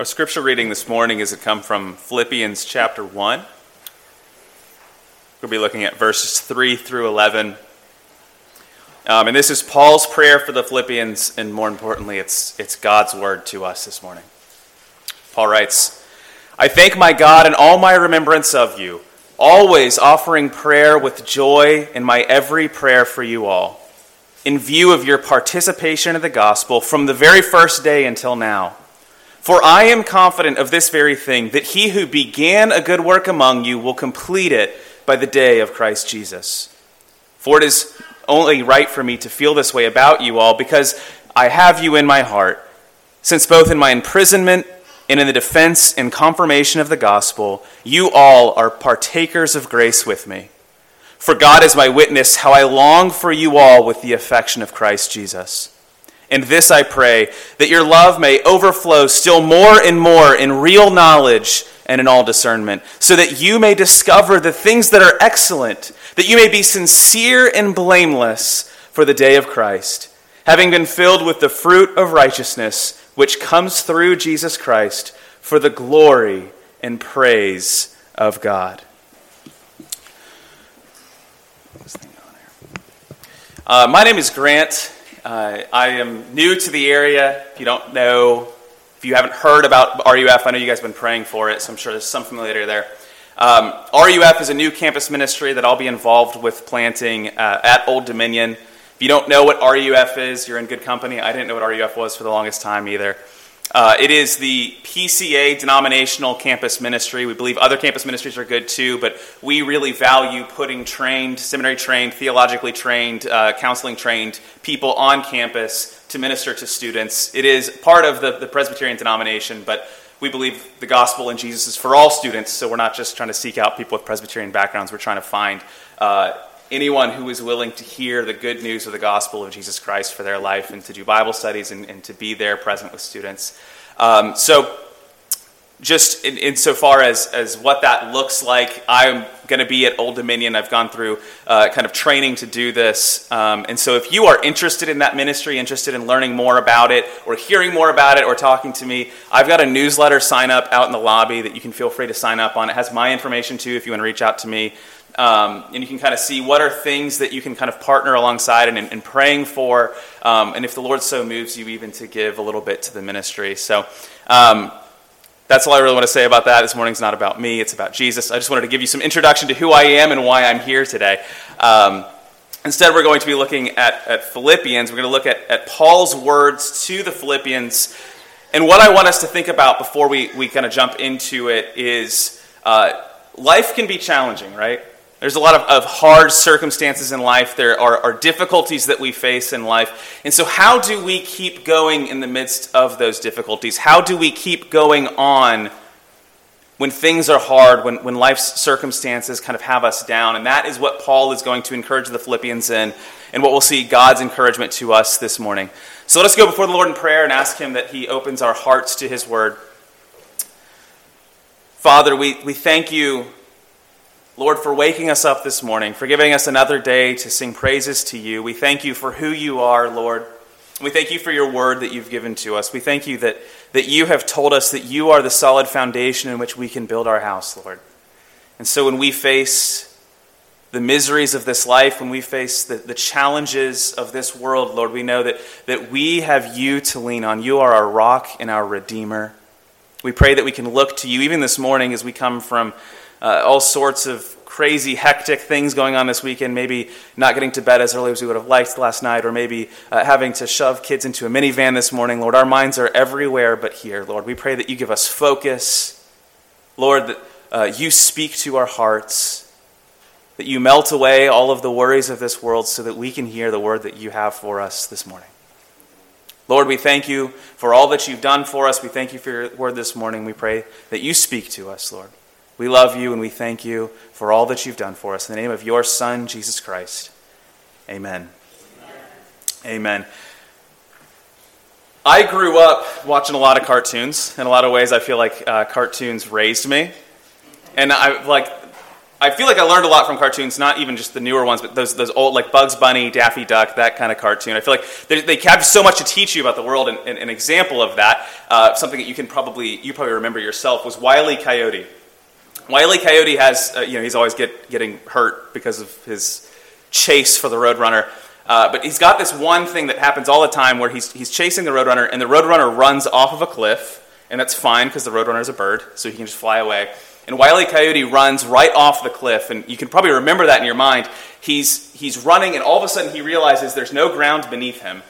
Our scripture reading this morning is to come from Philippians chapter 1. We'll be looking at verses 3 through 11. Um, and this is Paul's prayer for the Philippians, and more importantly, it's, it's God's word to us this morning. Paul writes, I thank my God in all my remembrance of you, always offering prayer with joy in my every prayer for you all, in view of your participation in the gospel from the very first day until now. For I am confident of this very thing, that he who began a good work among you will complete it by the day of Christ Jesus. For it is only right for me to feel this way about you all, because I have you in my heart, since both in my imprisonment and in the defense and confirmation of the gospel, you all are partakers of grace with me. For God is my witness, how I long for you all with the affection of Christ Jesus. And this I pray, that your love may overflow still more and more in real knowledge and in all discernment, so that you may discover the things that are excellent, that you may be sincere and blameless for the day of Christ, having been filled with the fruit of righteousness, which comes through Jesus Christ, for the glory and praise of God. Uh, my name is Grant. Uh, I am new to the area. If you don't know, if you haven't heard about RUF, I know you guys have been praying for it, so I'm sure there's some familiarity there. Um, RUF is a new campus ministry that I'll be involved with planting uh, at Old Dominion. If you don't know what RUF is, you're in good company. I didn't know what RUF was for the longest time either. Uh, it is the PCA denominational campus ministry. We believe other campus ministries are good too, but we really value putting trained, seminary trained, theologically trained, uh, counseling trained people on campus to minister to students. It is part of the, the Presbyterian denomination, but we believe the gospel and Jesus is for all students, so we're not just trying to seek out people with Presbyterian backgrounds. We're trying to find uh, anyone who is willing to hear the good news of the gospel of Jesus Christ for their life and to do Bible studies and, and to be there present with students. Um, so, just in, insofar as, as what that looks like, I'm going to be at Old Dominion. I've gone through uh, kind of training to do this. Um, and so, if you are interested in that ministry, interested in learning more about it, or hearing more about it, or talking to me, I've got a newsletter sign up out in the lobby that you can feel free to sign up on. It has my information too if you want to reach out to me. Um, and you can kind of see what are things that you can kind of partner alongside and, and praying for. Um, and if the Lord so moves you, even to give a little bit to the ministry. So um, that's all I really want to say about that. This morning's not about me, it's about Jesus. I just wanted to give you some introduction to who I am and why I'm here today. Um, instead, we're going to be looking at, at Philippians. We're going to look at, at Paul's words to the Philippians. And what I want us to think about before we, we kind of jump into it is uh, life can be challenging, right? There's a lot of, of hard circumstances in life. There are, are, difficulties that we face in life. And so, how do we keep going in the midst of those difficulties? How do we keep going on when things are hard, when, when life's circumstances kind of have us down? And that is what Paul is going to encourage the Philippians in, and what we'll see God's encouragement to us this morning. So, let us go before the Lord in prayer and ask Him that He opens our hearts to His word. Father, we, we thank you Lord, for waking us up this morning, for giving us another day to sing praises to you. We thank you for who you are, Lord. We thank you for your word that you've given to us. We thank you that, that you have told us that you are the solid foundation in which we can build our house, Lord. And so when we face the miseries of this life, when we face the, the challenges of this world, Lord, we know that, that we have you to lean on. You are our rock and our redeemer. We pray that we can look to you, even this morning as we come from uh, all sorts of crazy, hectic things going on this weekend. Maybe not getting to bed as early as we would have liked last night, or maybe uh, having to shove kids into a minivan this morning. Lord, our minds are everywhere but here. Lord, we pray that you give us focus. Lord, that uh, you speak to our hearts, that you melt away all of the worries of this world so that we can hear the word that you have for us this morning. Lord, we thank you for all that you've done for us. We thank you for your word this morning. We pray that you speak to us, Lord. We love you and we thank you for all that you've done for us. In the name of your Son, Jesus Christ. Amen. Amen. I grew up watching a lot of cartoons. In a lot of ways, I feel like uh, cartoons raised me. And I like I feel like I learned a lot from cartoons, not even just the newer ones, but those, those old, like Bugs Bunny, Daffy Duck, that kind of cartoon. I feel like they, they have so much to teach you about the world. And, and an example of that, uh, something that you can probably, you probably remember yourself, was Wile E. Coyote. Wile E. Coyote has, uh, you know, he's always get, getting hurt because of his chase for the Roadrunner. Uh, but he's got this one thing that happens all the time where he's, he's chasing the Roadrunner, and the Roadrunner runs off of a cliff, and that's fine because the Roadrunner is a bird, so he can just fly away. And Wiley. Coyote runs right off the cliff, and you can probably remember that in your mind. He's, he's running, and all of a sudden he realizes there's no ground beneath him.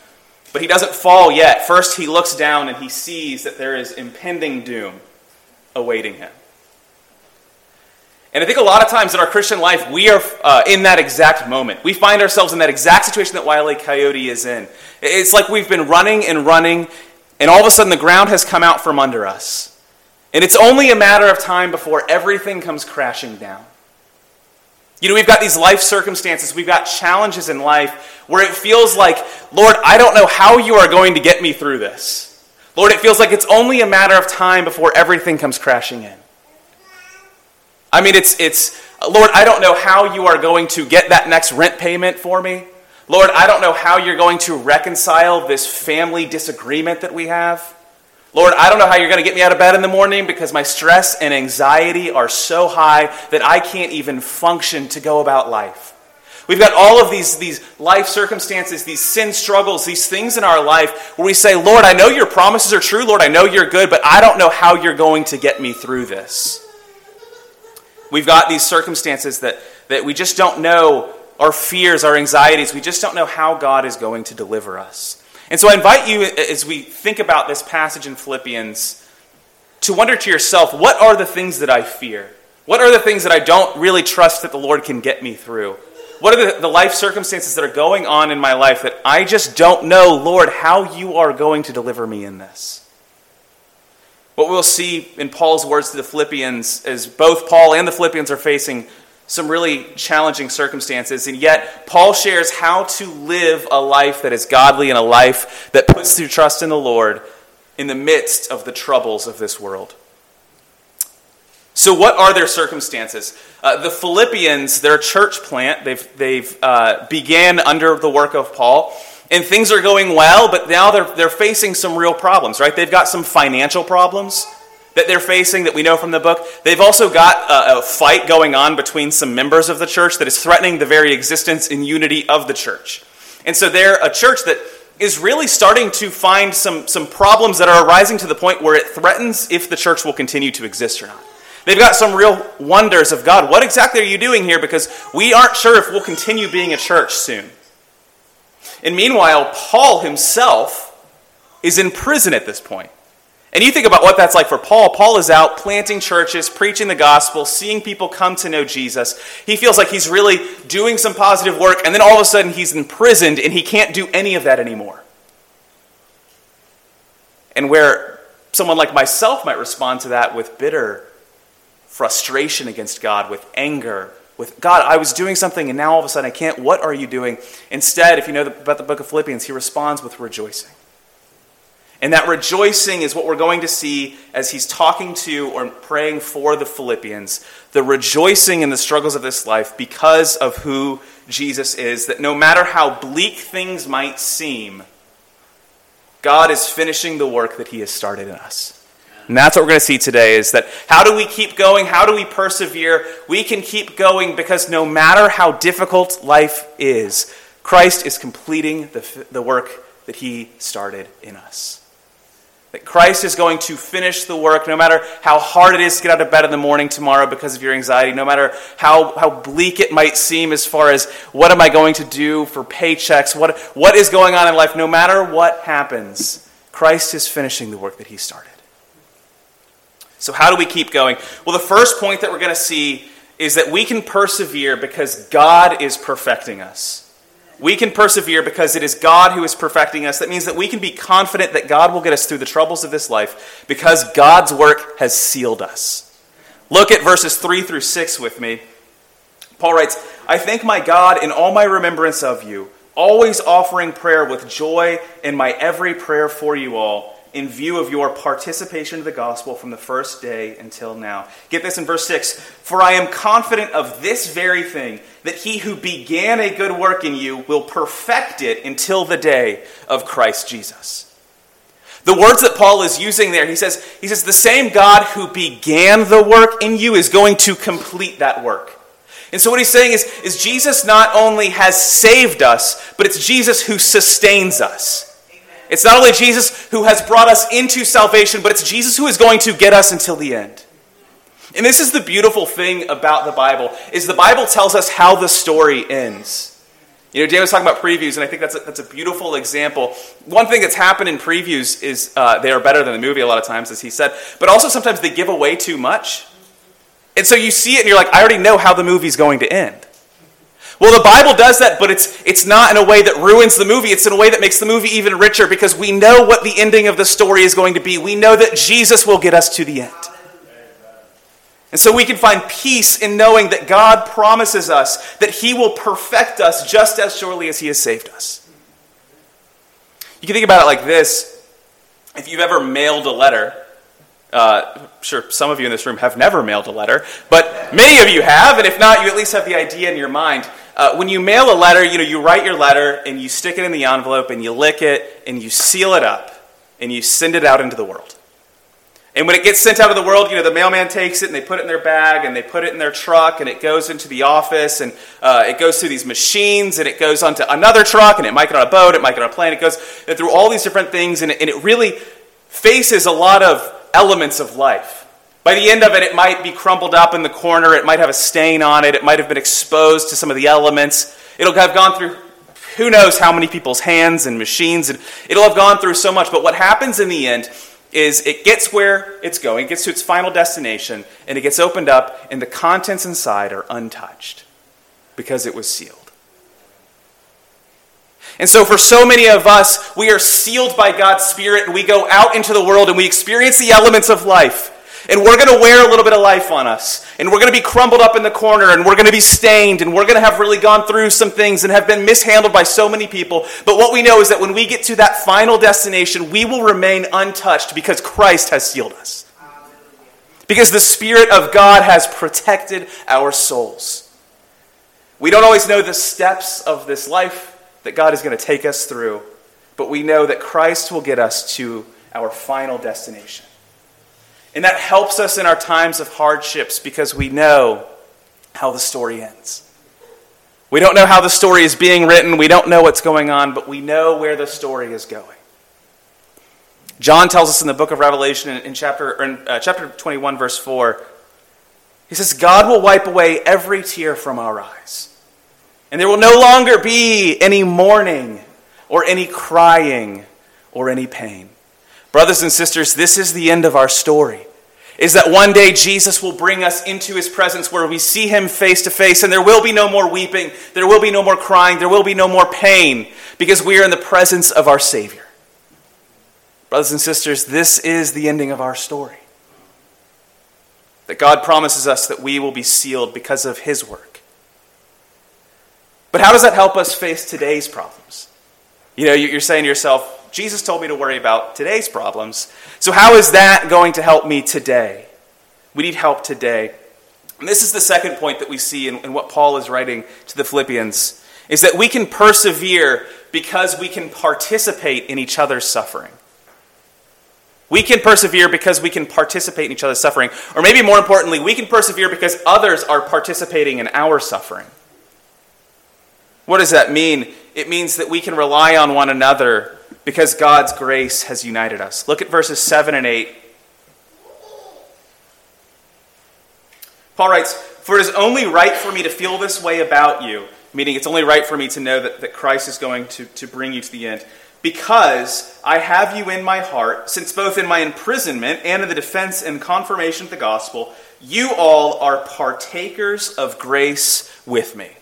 But he doesn't fall yet. First, he looks down and he sees that there is impending doom awaiting him. And I think a lot of times in our Christian life, we are uh, in that exact moment. We find ourselves in that exact situation that Wile E. Coyote is in. It's like we've been running and running, and all of a sudden the ground has come out from under us. And it's only a matter of time before everything comes crashing down. You know, we've got these life circumstances, we've got challenges in life where it feels like, Lord, I don't know how you are going to get me through this. Lord, it feels like it's only a matter of time before everything comes crashing in. I mean, it's, it's Lord, I don't know how you are going to get that next rent payment for me. Lord, I don't know how you're going to reconcile this family disagreement that we have. Lord, I don't know how you're going to get me out of bed in the morning because my stress and anxiety are so high that I can't even function to go about life. We've got all of these, these life circumstances, these sin struggles, these things in our life where we say, Lord, I know your promises are true. Lord, I know you're good, but I don't know how you're going to get me through this. We've got these circumstances that, that we just don't know, our fears, our anxieties, we just don't know how God is going to deliver us. And so I invite you, as we think about this passage in Philippians, to wonder to yourself what are the things that I fear? What are the things that I don't really trust that the Lord can get me through? What are the, the life circumstances that are going on in my life that I just don't know, Lord, how you are going to deliver me in this? What we'll see in Paul's words to the Philippians is both Paul and the Philippians are facing some really challenging circumstances, and yet Paul shares how to live a life that is godly and a life that puts your trust in the Lord in the midst of the troubles of this world. So, what are their circumstances? Uh, the Philippians, their church plant, they've, they've uh, began under the work of Paul, and things are going well, but now they're, they're facing some real problems, right? They've got some financial problems that they're facing that we know from the book. They've also got a, a, fight going on between some members of the church that is threatening the very existence and unity of the church. And so they're a church that is really starting to find some, some problems that are arising to the point where it threatens if the church will continue to exist or not. They've got some real wonders of God. What exactly are you doing here? Because we aren't sure if we'll continue being a church soon. And meanwhile, Paul himself is in prison at this point. And you think about what that's like for Paul. Paul is out planting churches, preaching the gospel, seeing people come to know Jesus. He feels like he's really doing some positive work, and then all of a sudden he's imprisoned and he can't do any of that anymore. And where someone like myself might respond to that with bitter frustration against God, with anger, with God, I was doing something and now all of a sudden I can't. What are you doing? Instead, if you know about the book of Philippians, he responds with rejoicing. And that rejoicing is what we're going to see as he's talking to or praying for the Philippians. The rejoicing in the struggles of this life because of who Jesus is. That no matter how bleak things might seem, God is finishing the work that he has started in us. And that's what we're going to see today is that how do we keep going? How do we persevere? We can keep going because no matter how difficult life is, Christ is completing the, the work that he started in us. That Christ is going to finish the work no matter how hard it is to get out of bed in the morning tomorrow because of your anxiety, no matter how, how bleak it might seem as far as what am I going to do for paychecks, what, what is going on in life, no matter what happens, Christ is finishing the work that he started. So, how do we keep going? Well, the first point that we're going to see is that we can persevere because God is perfecting us. We can persevere because it is God who is perfecting us. That means that we can be confident that God will get us through the troubles of this life because God's work has sealed us. Look at verses 3 through 6 with me. Paul writes, I thank my God in all my remembrance of you, always offering prayer with joy in my every prayer for you all in view of your participation in the gospel from the first day until now. Get this in verse 6 For I am confident of this very thing, that he who began a good work in you will perfect it until the day of Christ Jesus. The words that Paul is using there, he says, he says, the same God who began the work in you is going to complete that work. And so what he's saying is, is Jesus not only has saved us, but it's Jesus who sustains us. It's not only Jesus who has brought us into salvation, but it's Jesus who is going to get us until the end. And this is the beautiful thing about the Bible, is the Bible tells us how the story ends. You know, Dan was talking about previews, and I think that's a, that's a beautiful example. One thing that's happened in previews is uh, they are better than the movie a lot of times, as he said, but also sometimes they give away too much. And so you see it and you're like, I already know how the movie's going to end. Well, the Bible does that, but it's, it's not in a way that ruins the movie. It's in a way that makes the movie even richer because we know what the ending of the story is going to be. We know that Jesus will get us to the end. And so we can find peace in knowing that God promises us that He will perfect us just as surely as He has saved us. You can think about it like this if you've ever mailed a letter, uh, sure, some of you in this room have never mailed a letter, but many of you have, and if not, you at least have the idea in your mind. Uh, when you mail a letter, you know, you write your letter and you stick it in the envelope and you lick it and you seal it up and you send it out into the world. And when it gets sent out of the world, you know, the mailman takes it and they put it in their bag and they put it in their truck and it goes into the office and uh, it goes through these machines and it goes onto another truck and it might get on a boat, it might get on a plane, it goes through all these different things and it, and it really faces a lot of elements of life. By the end of it, it might be crumpled up in the corner, it might have a stain on it, it might have been exposed to some of the elements. It'll have gone through who knows how many people's hands and machines, and it'll have gone through so much. But what happens in the end is it gets where it's going, it gets to its final destination, and it gets opened up, and the contents inside are untouched because it was sealed. And so, for so many of us, we are sealed by God's Spirit and we go out into the world and we experience the elements of life. And we're going to wear a little bit of life on us. And we're going to be crumbled up in the corner and we're going to be stained and we're going to have really gone through some things and have been mishandled by so many people. But what we know is that when we get to that final destination, we will remain untouched because Christ has sealed us. Because the Spirit of God has protected our souls. We don't always know the steps of this life that God is going to take us through, but we know that Christ will get us to our final destination. And that helps us in our times of hardships because we know how the story ends. We don't know how the story is being written, we don't know what's going on, but we know where the story is going. John tells us in the book of Revelation in, chapter, in uh, chapter 21, verse 4, he says, God will wipe away every tear from our eyes. And there will no longer be any mourning or any crying or any pain. Brothers and sisters, this is the end of our story. Is that one day Jesus will bring us into his presence where we see him face to face, and there will be no more weeping, there will be no more crying, there will be no more pain, because we are in the presence of our Savior. Brothers and sisters, this is the ending of our story. That God promises us that we will be sealed because of his work. But how does that help us face today's problems? You know, you're saying to yourself, Jesus told me to worry about today's problems. So, how is that going to help me today? We need help today. And this is the second point that we see in, in, what Paul is writing to the Philippians is that we can persevere because we can participate in each other's suffering. We can persevere because we can participate in each other's suffering. Or maybe more importantly, we can persevere because others are participating in our suffering. What does that mean? It means that we can rely on one another because God's grace has united us. Look at verses 7 and 8. Paul writes, For it is only right for me to feel this way about you, meaning it's only right for me to know that, that Christ is going to, to bring you to the end, because I have you in my heart, since both in my imprisonment and in the defense and confirmation of the gospel, you all are partakers of grace with me.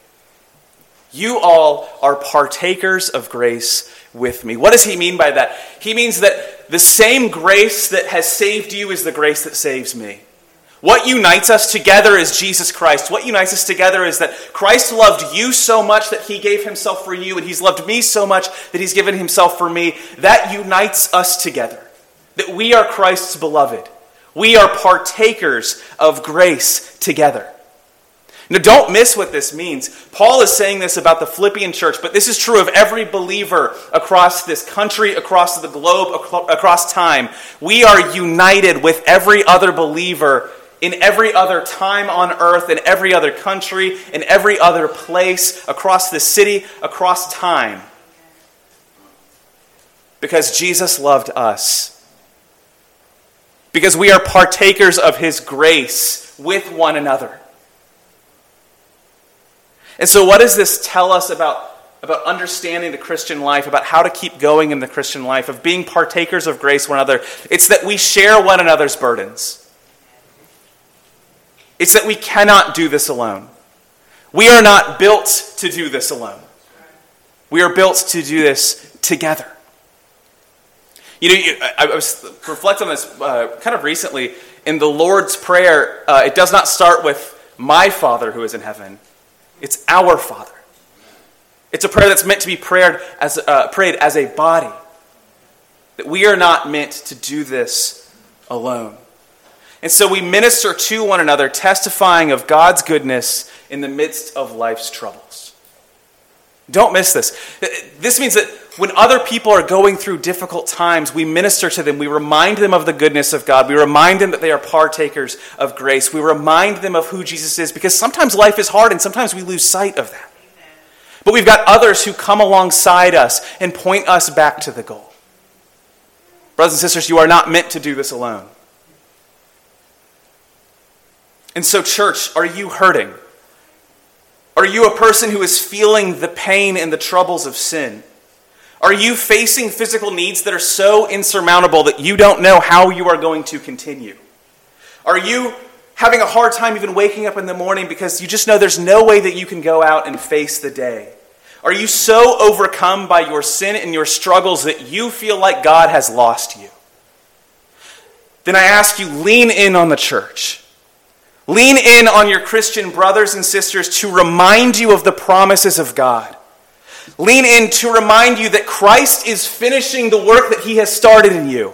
You all are partakers of grace with me. What does he mean by that? He means that the same grace that has saved you is the grace that saves me. What unites us together is Jesus Christ. What unites us together is that Christ loved you so much that he gave himself for you, and he's loved me so much that he's given himself for me. That unites us together. that we are Christ's beloved. We are partakers of grace together. Now, don't miss what this means. Paul is saying this about the Philippian church, but this is true of every believer across this country, across the globe, across time. We are united with every other believer in every other time on earth, in every other country, in every other place, across the city, across time. Because Jesus loved us. Because we are partakers of his grace with one another. And so, what does this tell us about, about understanding the Christian life, about how to keep going in the Christian life, of being partakers of grace one another? It's that we share one another's burdens. It's that we cannot do this alone. We are not built to do this alone. We are built to do this together. You know, I was reflecting on this uh, kind of recently. In the Lord's Prayer, uh, it does not start with my Father who is in heaven. It's our Father. It's a prayer that's meant to be prayed as, uh, prayed as a body. That we are not meant to do this alone. And so we minister to one another, testifying of God's goodness in the midst of life's troubles. Don't miss this. This means that when other people are going through difficult times, we minister to them. We remind them of the goodness of God. We remind them that they are partakers of grace. We remind them of who Jesus is because sometimes life is hard and sometimes we lose sight of that. But we've got others who come alongside us and point us back to the goal. Brothers and sisters, you are not meant to do this alone. And so, church, are you hurting? Are you a person who is feeling the pain and the troubles of sin? Are you facing physical needs that are so insurmountable that you don't know how you are going to continue? Are you having a hard time even waking up in the morning because you just know there's no way that you can go out and face the day? Are you so overcome by your sin and your struggles that you feel like God has lost you? Then I ask you, lean in on the church. Lean in on your Christian brothers and sisters to remind you of the promises of God. Lean in to remind you that Christ is finishing the work that he has started in you.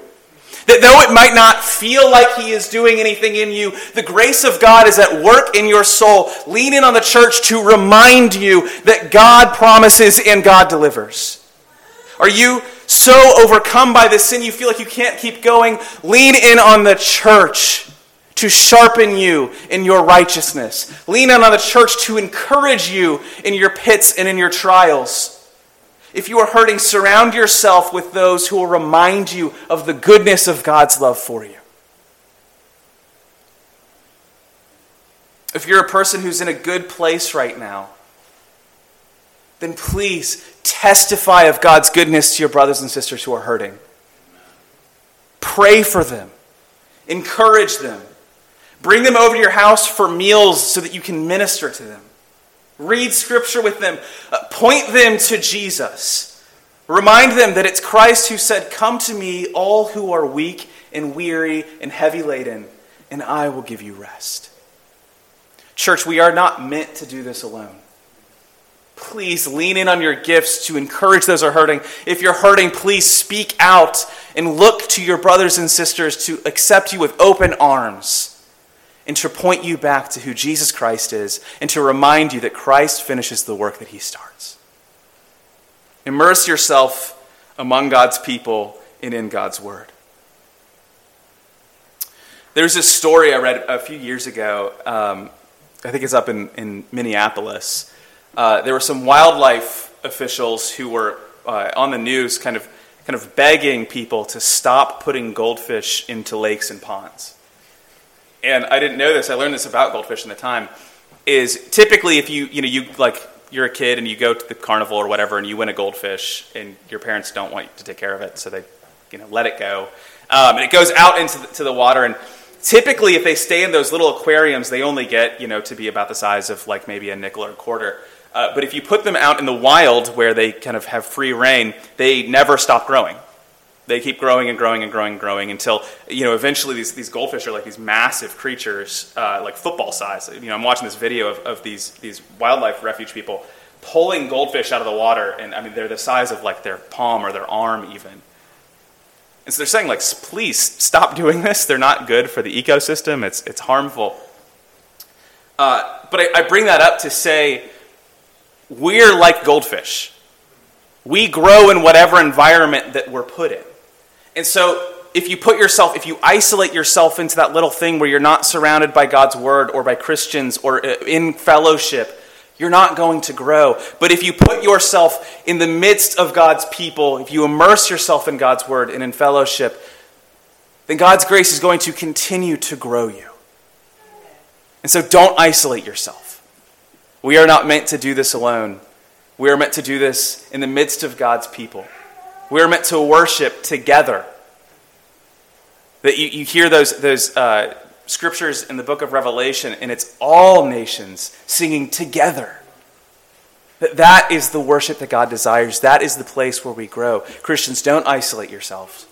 That though it might not feel like he is doing anything in you, the grace of God is at work in your soul. Lean in on the church to remind you that God promises and God delivers. Are you so overcome by this sin you feel like you can't keep going? Lean in on the church to sharpen you in your righteousness. Lean on the church to encourage you in your pits and in your trials. If you are hurting, surround yourself with those who will remind you of the goodness of God's love for you. If you're a person who's in a good place right now, then please testify of God's goodness to your brothers and sisters who are hurting. Pray for them, encourage them Bring them over to your house for meals so that you can minister to them. Read scripture with them. Uh, point them to Jesus. Remind them that it's Christ who said, Come to me, all who are weak and weary and heavy laden, and I will give you rest. Church, we are not meant to do this alone. Please lean in on your gifts to encourage those who are hurting. If you're hurting, please speak out and look to your brothers and sisters to accept you with open arms and to point you back to who Jesus Christ is and to remind you that Christ finishes the work that he starts. Immerse yourself among God's people and in God's word. There's this story I read a few years ago. Um, I think it's up in, in Minneapolis. Uh, there were some wildlife officials who were uh, on the news kind of, kind of begging people to stop putting goldfish into lakes and ponds and I didn't know this. I learned this about goldfish in the time. Is typically if you you know you like you're a kid and you go to the carnival or whatever and you win a goldfish and your parents don't want you to take care of it, so they you know let it go, um, and it goes out into the, to the water and. Typically, if they stay in those little aquariums, they only get you know to be about the size of like maybe a nickel or a quarter. Uh, but if you put them out in the wild where they kind of have free reign, they never stop growing. They keep growing and growing and growing and growing until, you know, eventually these, these goldfish are like these massive creatures, uh, like football size. You know, I'm watching this video of, of these, these wildlife refuge people pulling goldfish out of the water, and I mean, they're the size of like their palm or their arm even. And so they're saying, like, please stop doing this. They're not good for the ecosystem, it's, it's harmful. Uh, but I, I bring that up to say we're like goldfish. We grow in whatever environment that we're put in. And so if you put yourself, if you isolate yourself into that little thing where you're not surrounded by God's word or by Christians or uh, in fellowship, you're not going to grow. But if you put yourself in the midst of God's people, if you immerse yourself in God's word and in fellowship, then God's grace is going to continue to grow you. And so don't isolate yourself. We are not meant to do this alone. We are meant to do this in the midst of God's people. We are meant to worship together. That you, you hear those, those uh, scriptures in the book of Revelation, and it's all nations singing together. That, that is the worship that God desires. That is the place where we grow. Christians, don't isolate yourselves.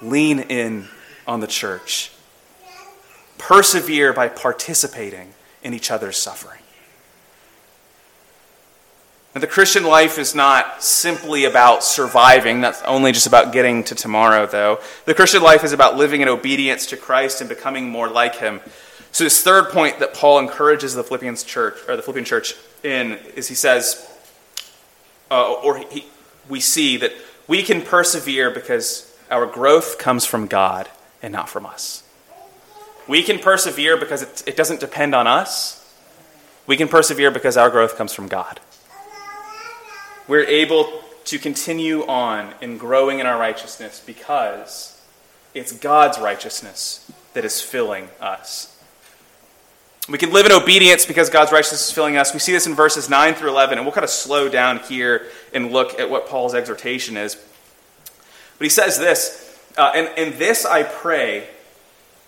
Lean in on the church. Persevere by participating in each other's suffering. And the Christian life is not simply about surviving. That's only just about getting to tomorrow, though. The Christian life is about living in obedience to Christ and becoming more like Him. So, this third point that Paul encourages the Philippians church, or the Philippian church in, is he says, uh, or he, we see that we can persevere because our growth comes from God and not from us. We can persevere because it, it doesn't depend on us. We can persevere because our growth comes from God we're able to continue on in growing in our righteousness because it's God's righteousness that is filling us. We can live in obedience because God's righteousness is filling us. We see this in verses 9 through 11, and we'll kind of slow down here and look at what Paul's exhortation is. But he says this, uh, and, and this I pray,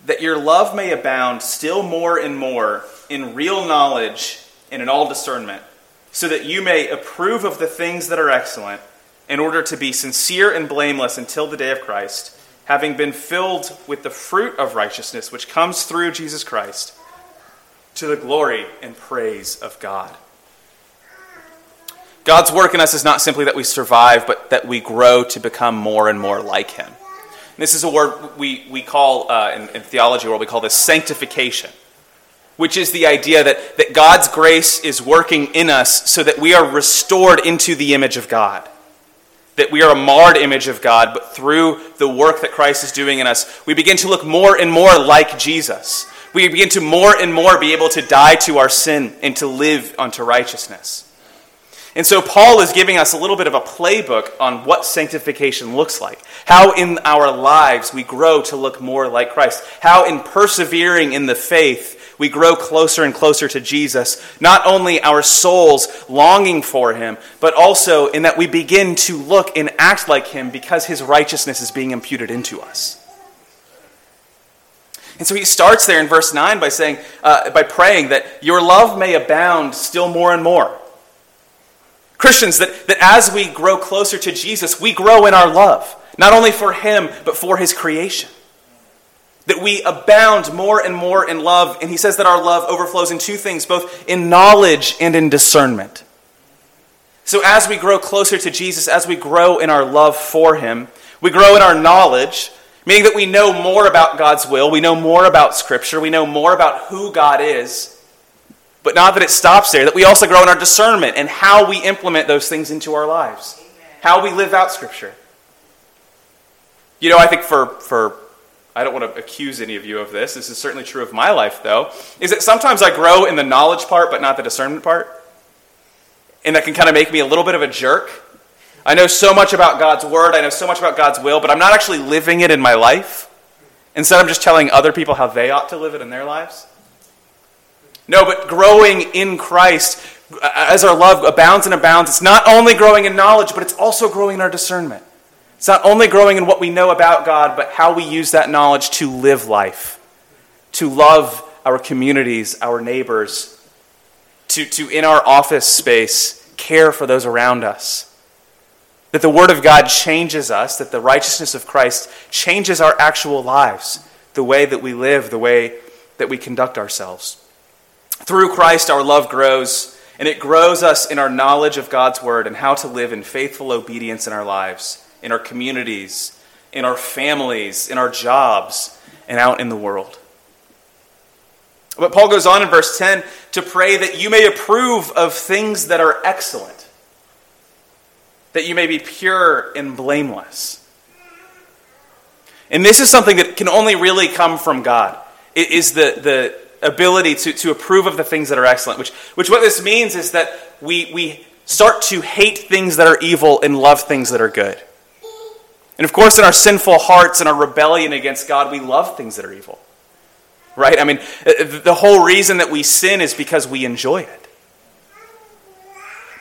that your love may abound still more and more in real knowledge and in all discernment so that you may approve of the things that are excellent, in order to be sincere and blameless until the day of Christ, having been filled with the fruit of righteousness which comes through Jesus Christ, to the glory and praise of God. God's work in us is not simply that we survive, but that we grow to become more and more like Him. And this is a word we, we call, uh, in, in theology world, we call this sanctification which is the idea that, that God's grace is working in us so that we are restored into the image of God. That we are a marred image of God, but through the work that Christ is doing in us, we begin to look more and more like Jesus. We begin to more and more be able to die to our sin and to live unto righteousness. And so Paul is giving us a little bit of a playbook on what sanctification looks like. How in our lives we grow to look more like Christ. How in persevering in the faith we grow closer and closer to Jesus, not only our souls longing for him, but also in that we begin to look and act like him because his righteousness is being imputed into us. And so he starts there in verse 9 by saying, uh, by praying that your love may abound still more and more. Christians, that, that as we grow closer to Jesus, we grow in our love, not only for him, but for his creation that we abound more and more in love. And he says that our love overflows in two things, both in knowledge and in discernment. So as we grow closer to Jesus, as we grow in our love for him, we grow in our knowledge, meaning that we know more about God's will, we know more about Scripture, we know more about who God is. But not that it stops there, that we also grow in our discernment and how we implement those things into our lives, how we live out Scripture. You know, I think for, for I don't want to accuse any of you of this. This is certainly true of my life, though. Is that sometimes I grow in the knowledge part, but not the discernment part? And that can kind of make me a little bit of a jerk. I know so much about God's word, I know so much about God's will, but I'm not actually living it in my life. Instead, I'm just telling other people how they ought to live it in their lives. No, but growing in Christ, as our love abounds and abounds, it's not only growing in knowledge, but it's also growing in our discernment. It's not only growing in what we know about God, but how we use that knowledge to live life, to love our communities, our neighbors, to, to in our office space, care for those around us. That the Word of God changes us, that the righteousness of Christ changes our actual lives, the way that we live, the way that we conduct ourselves. Through Christ, our love grows, and it grows us in our knowledge of God's Word and how to live in faithful obedience in our lives in our communities, in our families, in our jobs, and out in the world. But Paul goes on in verse 10 to pray that you may approve of things that are excellent, that you may be pure and blameless. And this is something that can only really come from God. It is the, the ability to, to approve of the things that are excellent, which, which what this means is that we, we start to hate things that are evil and love things that are good. And of course, in our sinful hearts and our rebellion against God, we love things that are evil. Right? I mean, the whole reason that we sin is because we enjoy it.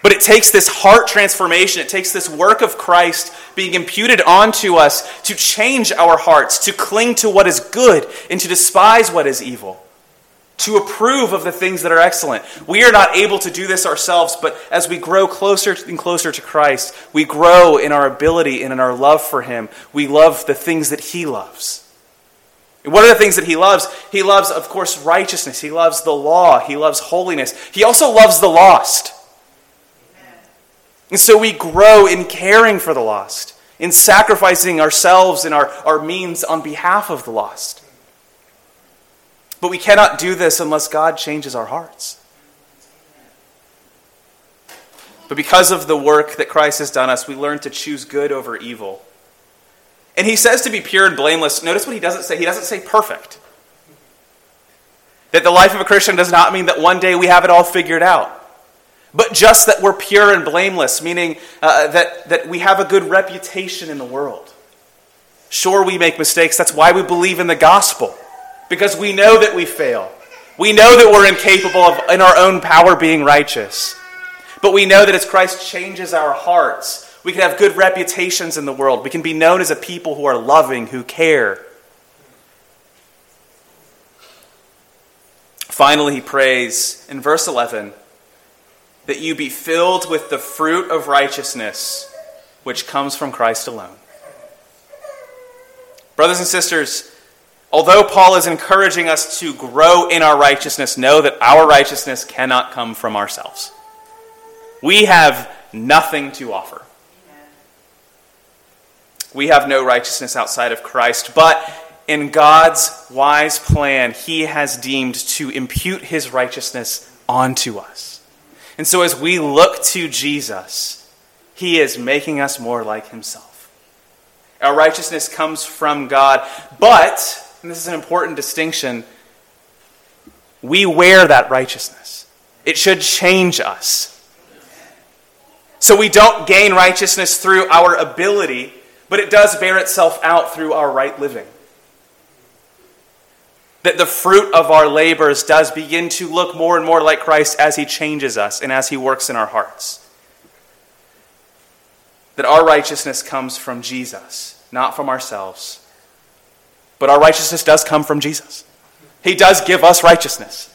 But it takes this heart transformation, it takes this work of Christ being imputed onto us to change our hearts, to cling to what is good and to despise what is evil, to approve of the things that are excellent. We are not able to do this ourselves, but as we grow closer and closer to Christ, we grow in our ability and in our love for Him. We love the things that He loves. What are the things that he loves? He loves, of course, righteousness. He loves the law. He loves holiness. He also loves the lost. And so we grow in caring for the lost, in sacrificing ourselves and our, our means on behalf of the lost. But we cannot do this unless God changes our hearts. But because of the work that Christ has done us, we learn to choose good over evil. And he says to be pure and blameless. Notice what he doesn't say. He doesn't say perfect. That the life of a Christian does not mean that one day we have it all figured out but just that we're pure and blameless, meaning uh, that, that we have a good reputation in the world. Sure, we make mistakes. That's why we believe in the gospel, because we know that we fail. We know that we're incapable of, in our own power, being righteous. But we know that as Christ changes our hearts, we can have good reputations in the world. We can be known as a people who are loving, who care. Finally, he prays in verse 11 that you be filled with the fruit of righteousness which comes from Christ alone. Brothers and sisters, although Paul is encouraging us to grow in our righteousness, know that our righteousness cannot come from ourselves. We have nothing to offer. We have no righteousness outside of Christ, but in God's wise plan, He has deemed to impute His righteousness onto us. And so as we look to Jesus, he is making us more like himself. Our righteousness comes from God, but, and this is an important distinction, we wear that righteousness. It should change us. So we don't gain righteousness through our ability, but it does bear itself out through our right living that the fruit of our labors does begin to look more and more like Christ as he changes us and as he works in our hearts. That our righteousness comes from Jesus, not from ourselves. But our righteousness does come from Jesus. He does give us righteousness.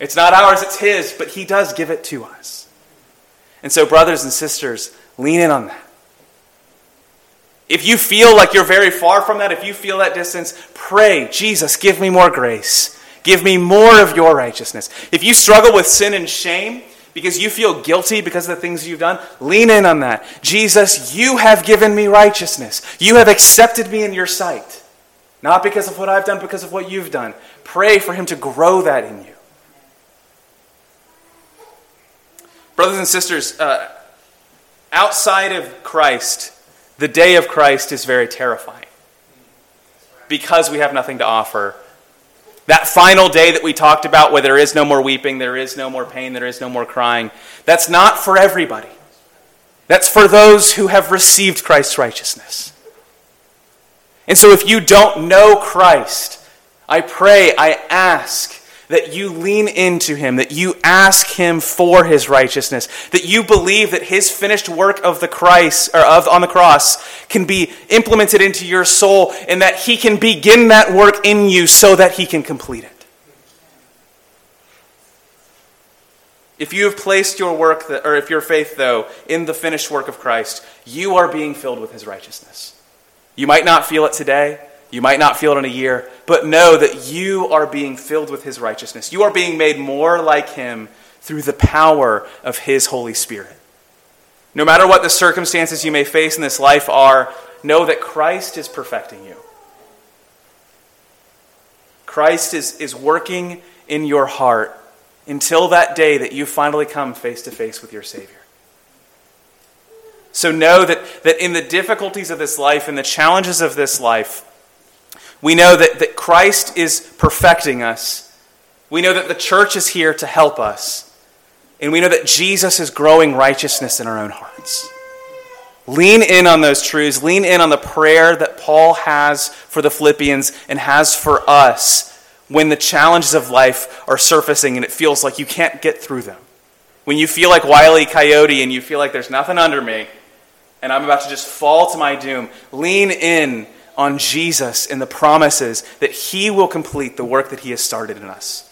It's not ours, it's His, but He does give it to us. And so, brothers and sisters, lean in on that. If you feel like you're very far from that, if you feel that distance, pray, Jesus, give me more grace. Give me more of your righteousness. If you struggle with sin and shame because you feel guilty because of the things you've done, lean in on that. Jesus, you have given me righteousness. You have accepted me in your sight. Not because of what I've done, because of what you've done. Pray for Him to grow that in you. Brothers and sisters, uh, outside of Christ, the day of Christ is very terrifying because we have nothing to offer. That final day that we talked about, where there is no more weeping, there is no more pain, there is no more crying, that's not for everybody. That's for those who have received Christ's righteousness. And so if you don't know Christ, I pray, I ask that you lean into him, that you ask him for his righteousness, that you believe that his finished work of the Christ or of on the cross can be implemented into your soul and that he can begin that work in you so that he can complete it. If you have placed your work, or if your faith, though, in the finished work of Christ, you are being filled with his righteousness. You might not feel it today. You might not feel it in a year, but know that you are being filled with His righteousness. You are being made more like Him through the power of His Holy Spirit. No matter what the circumstances you may face in this life are, know that Christ is perfecting you. Christ is, is working in your heart until that day that you finally come face to face with your Savior. So know that, that in the difficulties of this life, in the challenges of this life, we know that, that Christ is perfecting us. We know that the church is here to help us. And we know that Jesus is growing righteousness in our own hearts. Lean in on those truths. Lean in on the prayer that Paul has for the Philippians and has for us when the challenges of life are surfacing and it feels like you can't get through them. When you feel like Wiley e. Coyote and you feel like there's nothing under me and I'm about to just fall to my doom, lean in on Jesus and the promises that he will complete the work that he has started in us.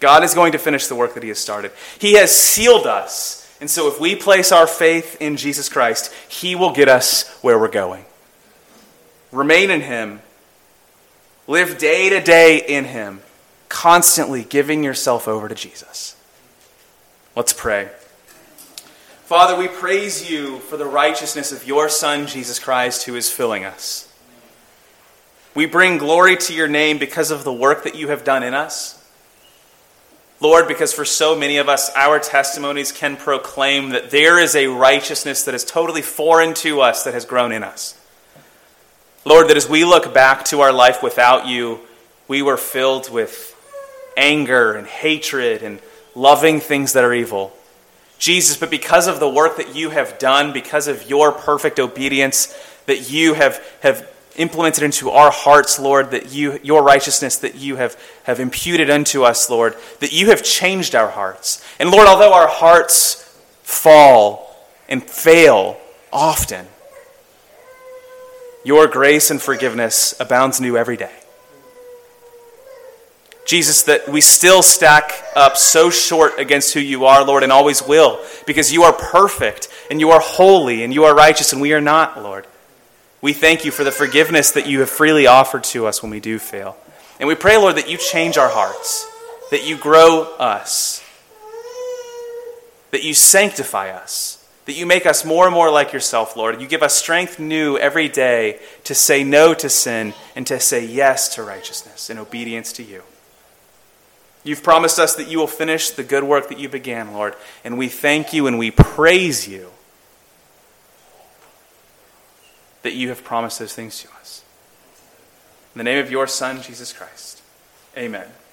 God is going to finish the work that he has started. He has sealed us. And so if we place our faith in Jesus Christ, he will get us where we're going. Remain in him. Live day to day in him, constantly giving yourself over to Jesus. Let's pray. Father, we praise you for the righteousness of your Son, Jesus Christ, who is filling us. We bring glory to your name because of the work that you have done in us. Lord, because for so many of us, our testimonies can proclaim that there is a righteousness that is totally foreign to us that has grown in us. Lord, that as we look back to our life without you, we were filled with anger and hatred and loving things that are evil. Jesus, but because of the work that you have done, because of your perfect obedience that you have, have implemented into our hearts, Lord, that you, your righteousness that you have, have imputed unto us, Lord, that you have changed our hearts. And Lord, although our hearts fall and fail often, your grace and forgiveness abounds new every day. Jesus, that we still stack up so short against who you are, Lord, and always will, because you are perfect and you are holy and you are righteous, and we are not, Lord. We thank you for the forgiveness that you have freely offered to us when we do fail. And we pray, Lord, that you change our hearts, that you grow us, that you sanctify us, that you make us more and more like yourself, Lord. You give us strength new every day to say no to sin and to say yes to righteousness and obedience to you. You've promised us that you will finish the good work that you began, Lord, and we thank you and we praise you that you have promised those things to us. In the name of your Son, Jesus Christ. Amen.